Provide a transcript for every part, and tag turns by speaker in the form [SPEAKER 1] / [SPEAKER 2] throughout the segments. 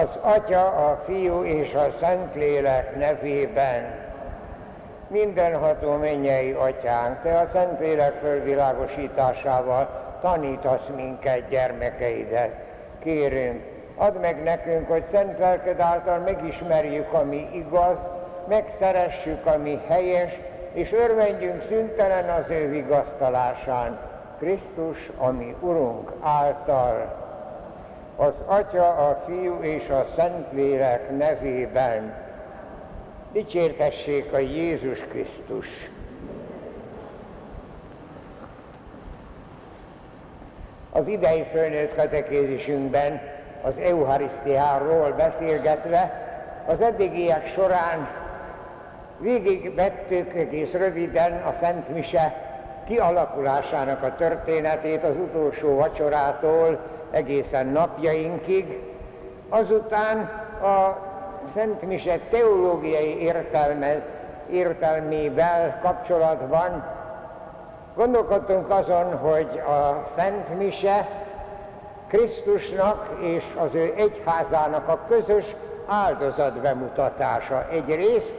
[SPEAKER 1] Az Atya, a Fiú és a Szentlélek nevében. Mindenható mennyei Atyánk, Te a Szentlélek fölvilágosításával tanítasz minket, gyermekeidet. Kérünk, add meg nekünk, hogy szent lelked által megismerjük, ami igaz, megszeressük, ami helyes, és örvendjünk szüntelen az ő vigasztalásán. Krisztus, ami Urunk által az Atya, a Fiú és a Szentlélek nevében. Dicsértessék a Jézus Krisztus! Az idei fölnőtt katekézisünkben az Eucharisztiáról beszélgetve az eddigiek során végigvettük egész röviden a Szent Mise kialakulásának a történetét az utolsó vacsorától egészen napjainkig. Azután a Szent Mise teológiai értelme, értelmével kapcsolatban gondolkodtunk azon, hogy a Szent Mise Krisztusnak és az ő egyházának a közös áldozat bemutatása egyrészt,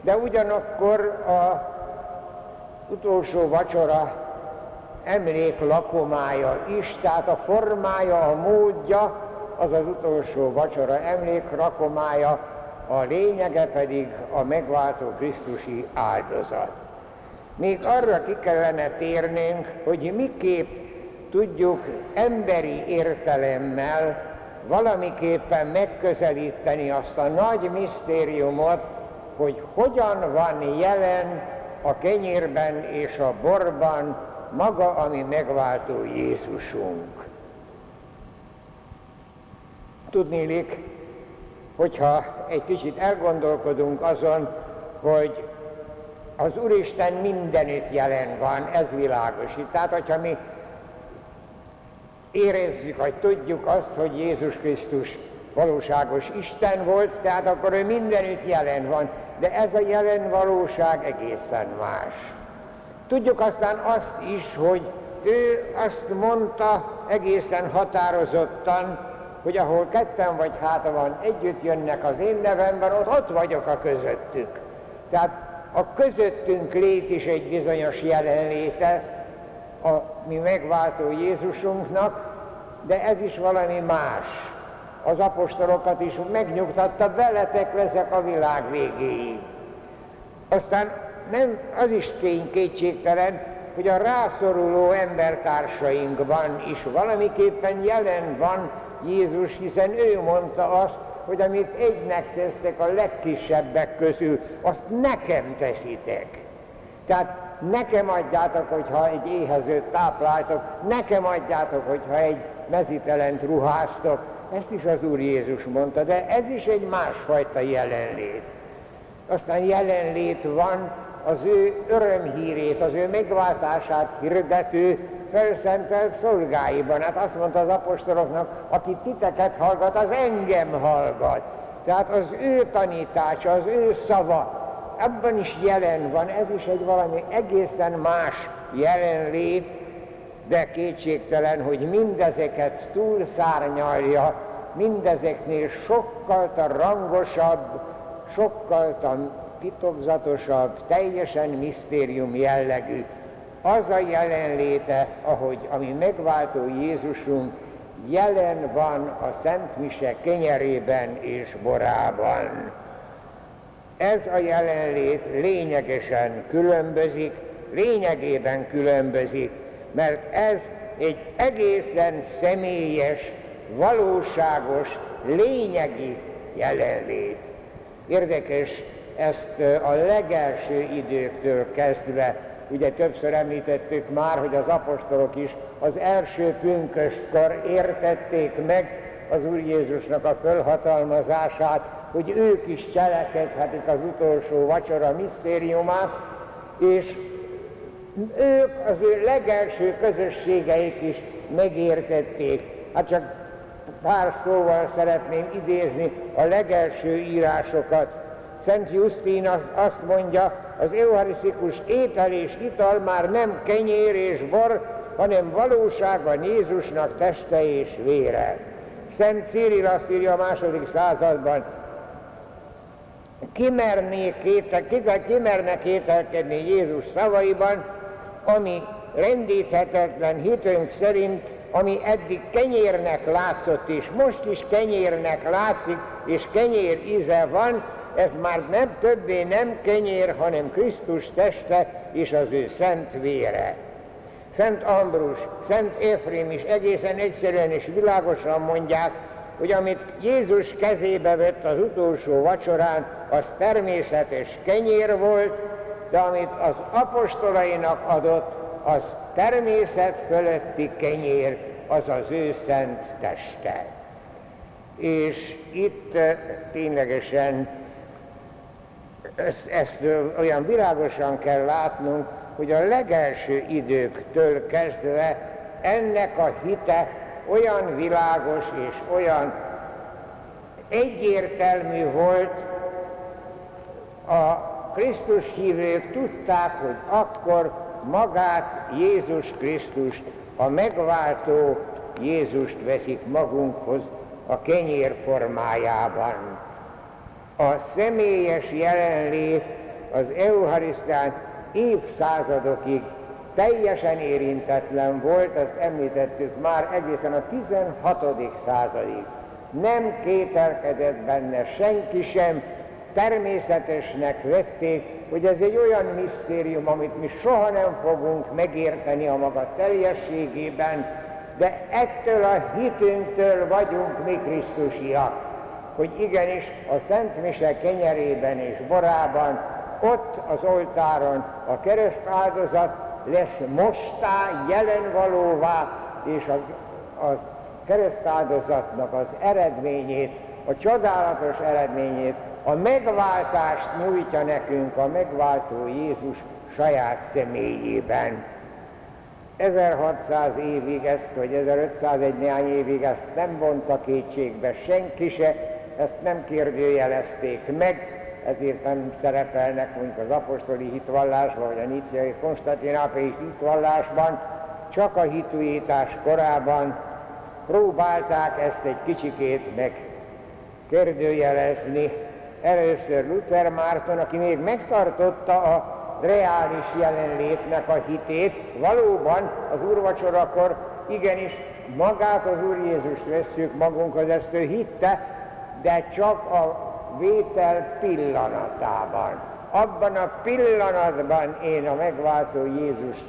[SPEAKER 1] de ugyanakkor a utolsó vacsora emlék lakomája is, tehát a formája, a módja, az az utolsó vacsora emlék rakomája, a lényege pedig a megváltó Krisztusi áldozat. Még arra ki kellene térnünk, hogy miképp tudjuk emberi értelemmel valamiképpen megközelíteni azt a nagy misztériumot, hogy hogyan van jelen a kenyérben és a borban maga, ami megváltó Jézusunk. Tudnélik, hogyha egy kicsit elgondolkodunk azon, hogy az Úristen mindenütt jelen van, ez világos. Tehát, hogyha mi érezzük, vagy tudjuk azt, hogy Jézus Krisztus valóságos Isten volt, tehát akkor ő mindenütt jelen van, de ez a jelen valóság egészen más. Tudjuk aztán azt is, hogy ő azt mondta egészen határozottan, hogy ahol ketten vagy van együtt jönnek az én nevemben, ott, ott vagyok a közöttük. Tehát a közöttünk lét is egy bizonyos jelenléte a mi megváltó Jézusunknak, de ez is valami más. Az apostolokat is megnyugtatta, veletek leszek a világ végéig. Aztán nem, az is tény kétségtelen, hogy a rászoruló embertársainkban is valamiképpen jelen van Jézus, hiszen ő mondta azt, hogy amit egynek tesztek a legkisebbek közül, azt nekem teszitek. Tehát nekem adjátok, hogyha egy éhezőt tápláltok, nekem adjátok, hogyha egy mezitelent ruháztok. Ezt is az Úr Jézus mondta, de ez is egy másfajta jelenlét. Aztán jelenlét van az ő örömhírét, az ő megváltását hirdető felszentelt szolgáiban. Hát azt mondta az apostoloknak, aki titeket hallgat, az engem hallgat. Tehát az ő tanítása, az ő szava, ebben is jelen van, ez is egy valami egészen más jelenlét, de kétségtelen, hogy mindezeket túlszárnyalja, mindezeknél sokkal rangosabb, sokkal titokzatosabb, teljesen misztérium jellegű, az a jelenléte, ahogy ami megváltó Jézusunk jelen van a Szent Mise kenyerében és borában. Ez a jelenlét lényegesen különbözik, lényegében különbözik, mert ez egy egészen személyes, valóságos, lényegi jelenlét. Érdekes ezt a legelső időktől kezdve, ugye többször említettük már, hogy az apostolok is az első pünköstkor értették meg az Úr Jézusnak a fölhatalmazását, hogy ők is cselekedhetik az utolsó vacsora misztériumát, és ők az ő legelső közösségeik is megértették. Hát csak pár szóval szeretném idézni a legelső írásokat. Szent Justin azt mondja, az eucharisztikus étel és ital már nem kenyér és bor, hanem valóságban Jézusnak teste és vére. Szent Cyril azt írja a második században, kimerné kétel, kimerne kételkedni Jézus szavaiban, ami rendíthetetlen hitünk szerint, ami eddig kenyérnek látszott, és most is kenyérnek látszik, és kenyér íze van, ez már nem többé nem kenyér, hanem Krisztus teste és az ő szent vére. Szent Ambrus, Szent Efrém is egészen egyszerűen és világosan mondják, hogy amit Jézus kezébe vett az utolsó vacsorán, az természetes kenyér volt, de amit az apostolainak adott, az természet fölötti kenyér, az az ő szent teste. És itt eh, ténylegesen ezt, ezt olyan világosan kell látnunk, hogy a legelső időktől kezdve ennek a hite olyan világos és olyan egyértelmű volt, a Krisztus hívők tudták, hogy akkor magát Jézus Krisztus, a megváltó Jézust veszik magunkhoz a kenyér formájában. A személyes jelenlét az Eucharisztián évszázadokig teljesen érintetlen volt, azt említettük már egészen a 16. századig. Nem kételkedett benne senki sem, természetesnek vették, hogy ez egy olyan misztérium, amit mi soha nem fogunk megérteni a maga teljességében, de ettől a hitünktől vagyunk mi Krisztusiak, hogy igenis a Szent Mise kenyerében és borában, ott az oltáron a kereszt áldozat lesz mostá jelenvalóvá, és a, a keresztáldozatnak az eredményét, a csodálatos eredményét a megváltást nyújtja nekünk a megváltó Jézus saját személyében. 1600 évig ezt, vagy 1501 néhány évig ezt nem vonta kétségbe senki se, ezt nem kérdőjelezték meg, ezért nem szerepelnek mondjuk az apostoli hitvallásban, vagy a Níciai Konstantinápai hitvallásban, csak a hitújítás korában próbálták ezt egy kicsikét meg kérdőjelezni, először Luther Márton, aki még megtartotta a reális jelenlétnek a hitét, valóban az úrvacsorakor igenis magát az Úr Jézust vesszük magunkhoz, ezt ő hitte, de csak a vétel pillanatában. Abban a pillanatban én a megváltó Jézust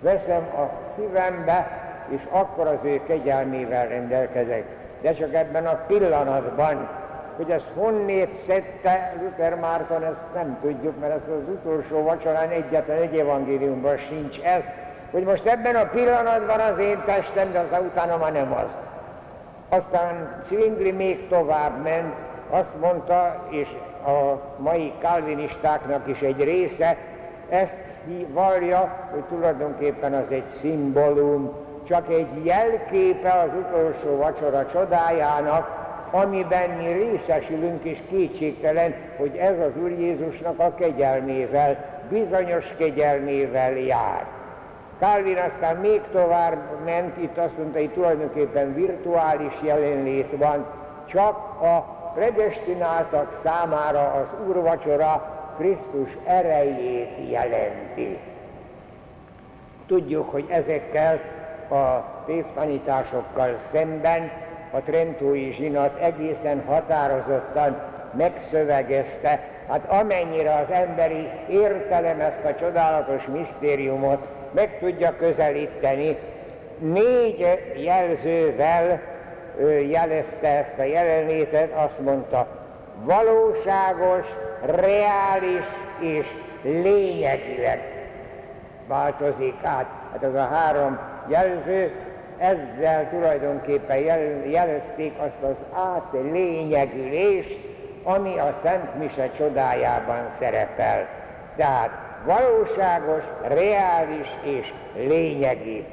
[SPEAKER 1] veszem a szívembe, és akkor az ő kegyelmével rendelkezek. De csak ebben a pillanatban hogy ezt honnét szedte Luther Márton, ezt nem tudjuk, mert ez az utolsó vacsorán egyetlen egy evangéliumban sincs ez, hogy most ebben a pillanatban az én testem, de aztán utána már nem az. Aztán Zwingli még tovább ment, azt mondta, és a mai kalvinistáknak is egy része ezt vallja, hogy tulajdonképpen az egy szimbólum, csak egy jelképe az utolsó vacsora csodájának, amiben mi részesülünk, és kétségtelen, hogy ez az Úr Jézusnak a kegyelmével, bizonyos kegyelmével jár. Calvin aztán még tovább ment, itt azt mondta, hogy tulajdonképpen virtuális jelenlét van, csak a predestináltak számára az úrvacsora Krisztus erejét jelenti. Tudjuk, hogy ezekkel a tévtanításokkal szemben a Trentói zsinat egészen határozottan megszövegezte, hát amennyire az emberi értelem ezt a csodálatos misztériumot meg tudja közelíteni, négy jelzővel jelezte ezt a jelenlétet, azt mondta, valóságos, reális és lényegileg változik át. Hát ez a három jelző ezzel tulajdonképpen jelezték azt az átlényegülést, ami a Szent Mise csodájában szerepel. Tehát valóságos, reális és lényegi.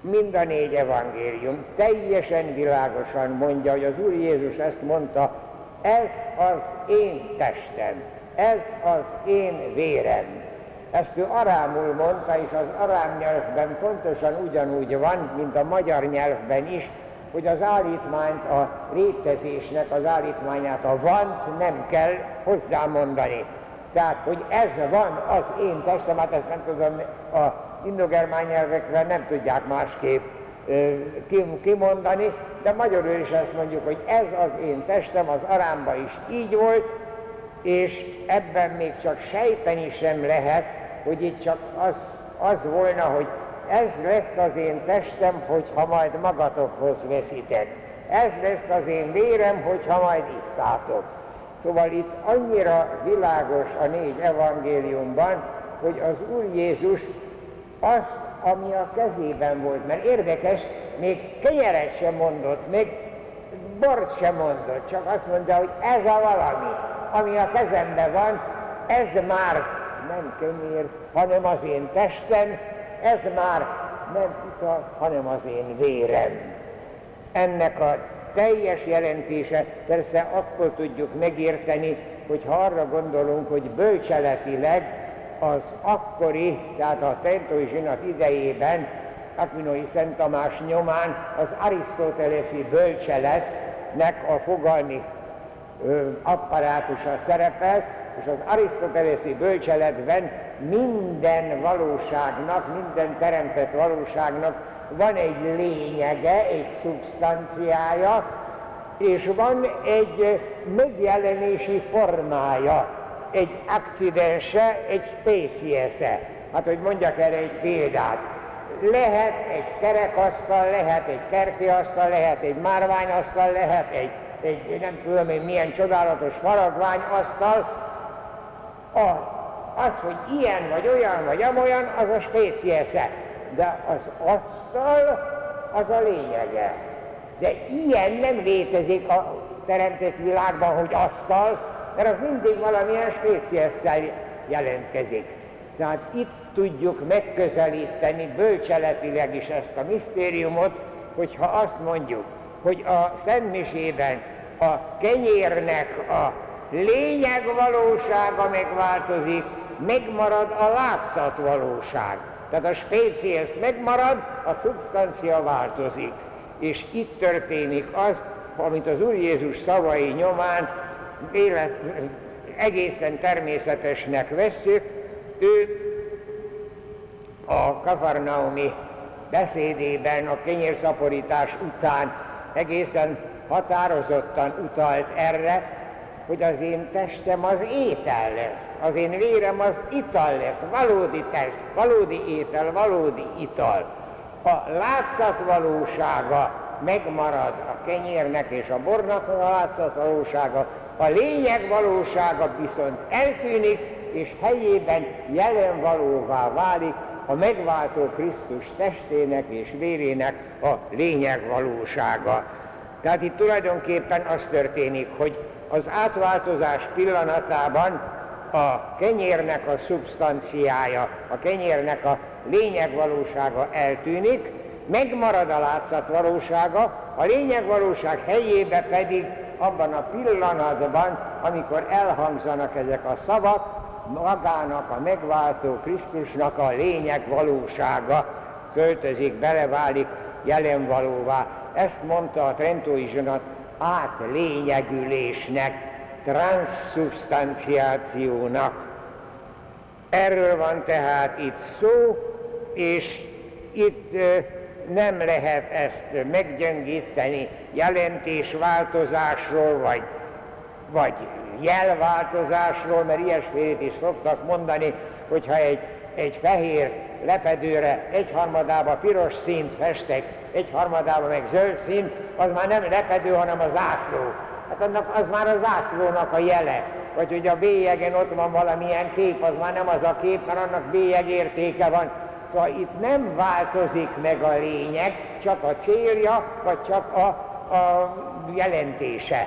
[SPEAKER 1] Mind a négy evangélium teljesen világosan mondja, hogy az Úr Jézus ezt mondta, ez az én testem, ez az én vérem. Ezt ő arámul mondta, és az arám nyelvben pontosan ugyanúgy van, mint a magyar nyelvben is, hogy az állítmányt, a létezésnek az állítmányát, a vant nem kell hozzámondani. Tehát, hogy ez van az én testem, hát ezt nem tudom, a indogermán nyelvekre nem tudják másképp kimondani, de magyarul is azt mondjuk, hogy ez az én testem, az arámba is így volt, és ebben még csak sejteni sem lehet, hogy itt csak az, az volna, hogy ez lesz az én testem, hogyha majd magatokhoz veszitek. Ez lesz az én vérem, hogyha majd isszátok. Szóval itt annyira világos a négy evangéliumban, hogy az Úr Jézus azt, ami a kezében volt, mert érdekes, még kenyeret sem mondott, még bort sem mondott, csak azt mondta, hogy ez a valami, ami a kezemben van, ez már nem kenyér, hanem az én testem, ez már nem ital, hanem az én vérem. Ennek a teljes jelentése persze akkor tudjuk megérteni, hogy ha arra gondolunk, hogy bölcseletileg az akkori, tehát a Trentói zsinat idejében, Aquinoi Szent Tamás nyomán az arisztoteleszi bölcseletnek a fogalmi ö, apparátusa szerepel, és az arisztoteleszi bölcseletben minden valóságnak, minden teremtett valóságnak van egy lényege, egy szubstanciája, és van egy megjelenési formája, egy akcidense, egy spéciesze. Hát, hogy mondjak erre egy példát. Lehet egy kerekasztal, lehet egy kertiasztal, lehet egy márványasztal, lehet egy, egy nem tudom én milyen csodálatos faragványasztal. A, az, hogy ilyen vagy olyan vagy amolyan, az a spéciesze. De az asztal, az a lényege. De ilyen nem létezik a teremtett világban, hogy asztal, mert az mindig valamilyen spéciesszel jelentkezik. Tehát itt tudjuk megközelíteni bölcseletileg is ezt a misztériumot, hogyha azt mondjuk, hogy a Szentmisében a kenyérnek a lényeg valósága megváltozik, megmarad a látszat valóság. Tehát a spéciesz megmarad, a szubstancia változik. És itt történik az, amit az Úr Jézus szavai nyomán élet, egészen természetesnek veszük, ő a Kafarnaumi beszédében a kenyérszaporítás után egészen határozottan utalt erre, hogy az én testem az étel lesz, az én vérem az ital lesz, valódi test, valódi étel, valódi ital. A látszat valósága megmarad a kenyérnek és a bornak a látszat valósága, a lényeg valósága viszont eltűnik, és helyében jelen valóvá válik a megváltó Krisztus testének és vérének a lényeg valósága. Tehát itt tulajdonképpen az történik, hogy az átváltozás pillanatában a kenyérnek a szubstanciája, a kenyérnek a lényeg valósága eltűnik, megmarad a látszat valósága, a lényeg valóság helyébe pedig abban a pillanatban, amikor elhangzanak ezek a szavak, magának a megváltó Krisztusnak a lényeg valósága költözik, beleválik jelenvalóvá. Ezt mondta a Trentói zsonat átlényegülésnek, transzubstanciációnak. Erről van tehát itt szó, és itt nem lehet ezt meggyengíteni jelentésváltozásról, vagy, vagy jelváltozásról, mert ilyesmét is szoktak mondani, hogyha egy, egy fehér lepedőre egyharmadába piros színt festek, egyharmadába meg zöld színt, az már nem lepedő, hanem a zászló. Hát annak az már a zászlónak a jele. Vagy hogy a bélyegen ott van valamilyen kép, az már nem az a kép, mert annak bélyeg értéke van. Szóval itt nem változik meg a lényeg, csak a célja, vagy csak a, a jelentése.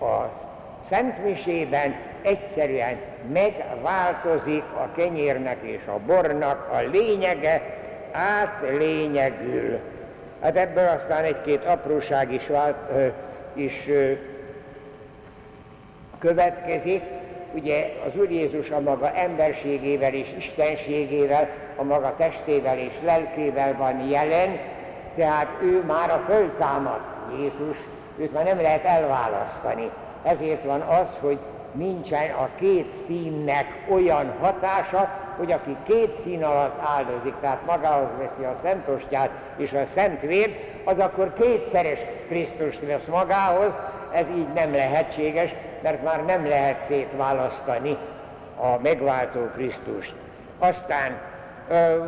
[SPEAKER 1] A Szentmisében egyszerűen megváltozik a kenyérnek és a bornak a lényege, átlényegül. Hát ebből aztán egy-két apróság is, vált, ö, is ö, következik. Ugye az Úr Jézus a maga emberségével és istenségével, a maga testével és lelkével van jelen, tehát ő már a föltámad Jézus, őt már nem lehet elválasztani. Ezért van az, hogy nincsen a két színnek olyan hatása, hogy aki két szín alatt áldozik, tehát magához veszi a Szentostját és a Szent Vért, az akkor kétszeres Krisztust vesz magához, ez így nem lehetséges, mert már nem lehet szétválasztani a megváltó Krisztust. Aztán ö,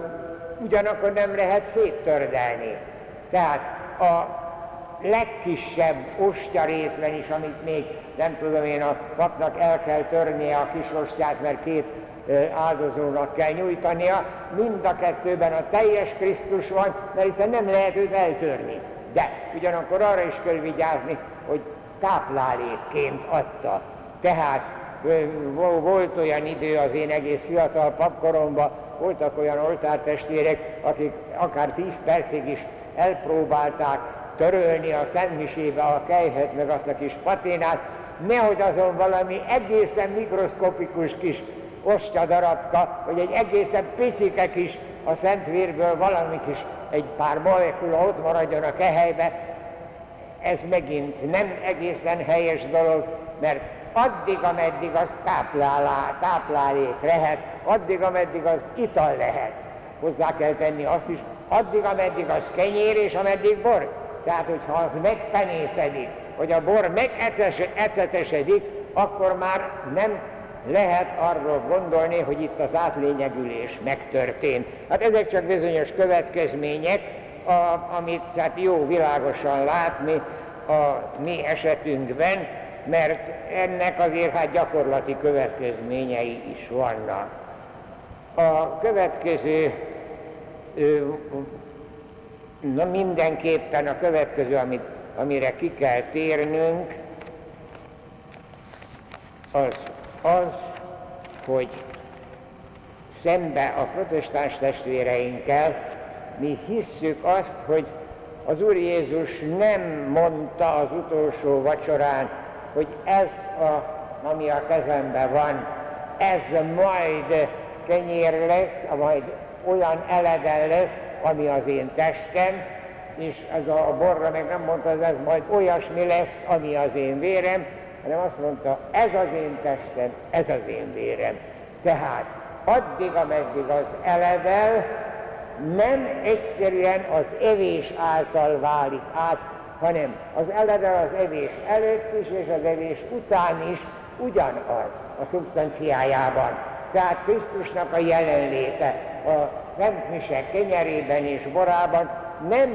[SPEAKER 1] ugyanakkor nem lehet széttördelni. Tehát a legkisebb ostya részben is, amit még nem tudom én, a papnak el kell törnie a kis ostját, mert két áldozónak kell nyújtania, mind a kettőben a teljes Krisztus van, mert hiszen nem lehet őt eltörni. De ugyanakkor arra is kell vigyázni, hogy táplálékként adta. Tehát volt olyan idő az én egész fiatal papkoromban, voltak olyan oltártestvérek, akik akár 10 percig is elpróbálták törölni a szentmisébe a kejhet, meg azt a kis paténát, nehogy azon valami egészen mikroszkopikus kis ostya darabka, vagy egy egészen picike kis a szent vérből valami kis egy pár molekula ott maradjon a kehelybe, ez megint nem egészen helyes dolog, mert addig, ameddig az táplálá, táplálék lehet, addig, ameddig az ital lehet. Hozzá kell tenni azt is, addig, ameddig az kenyér, és ameddig bor. Tehát, hogyha az megpenészedik, hogy a bor megecetesedik, akkor már nem lehet arról gondolni, hogy itt az átlényegülés megtörtént. Hát ezek csak bizonyos következmények, a, amit hát jó világosan látni a mi esetünkben, mert ennek azért hát gyakorlati következményei is vannak. A következő, na mindenképpen a következő, amit, amire ki kell térnünk, az az, hogy szembe a protestáns testvéreinkkel mi hisszük azt, hogy az Úr Jézus nem mondta az utolsó vacsorán, hogy ez, a, ami a kezemben van, ez majd kenyér lesz, majd olyan eledel lesz, ami az én testem, és ez a, borra meg nem mondta, hogy ez majd olyasmi lesz, ami az én vérem, hanem azt mondta, ez az én testem, ez az én vérem. Tehát addig, ameddig az elevel, nem egyszerűen az evés által válik át, hanem az elevel az evés előtt is, és az evés után is ugyanaz a szubstanciájában. Tehát Krisztusnak a jelenléte a Szent Misek kenyerében és borában nem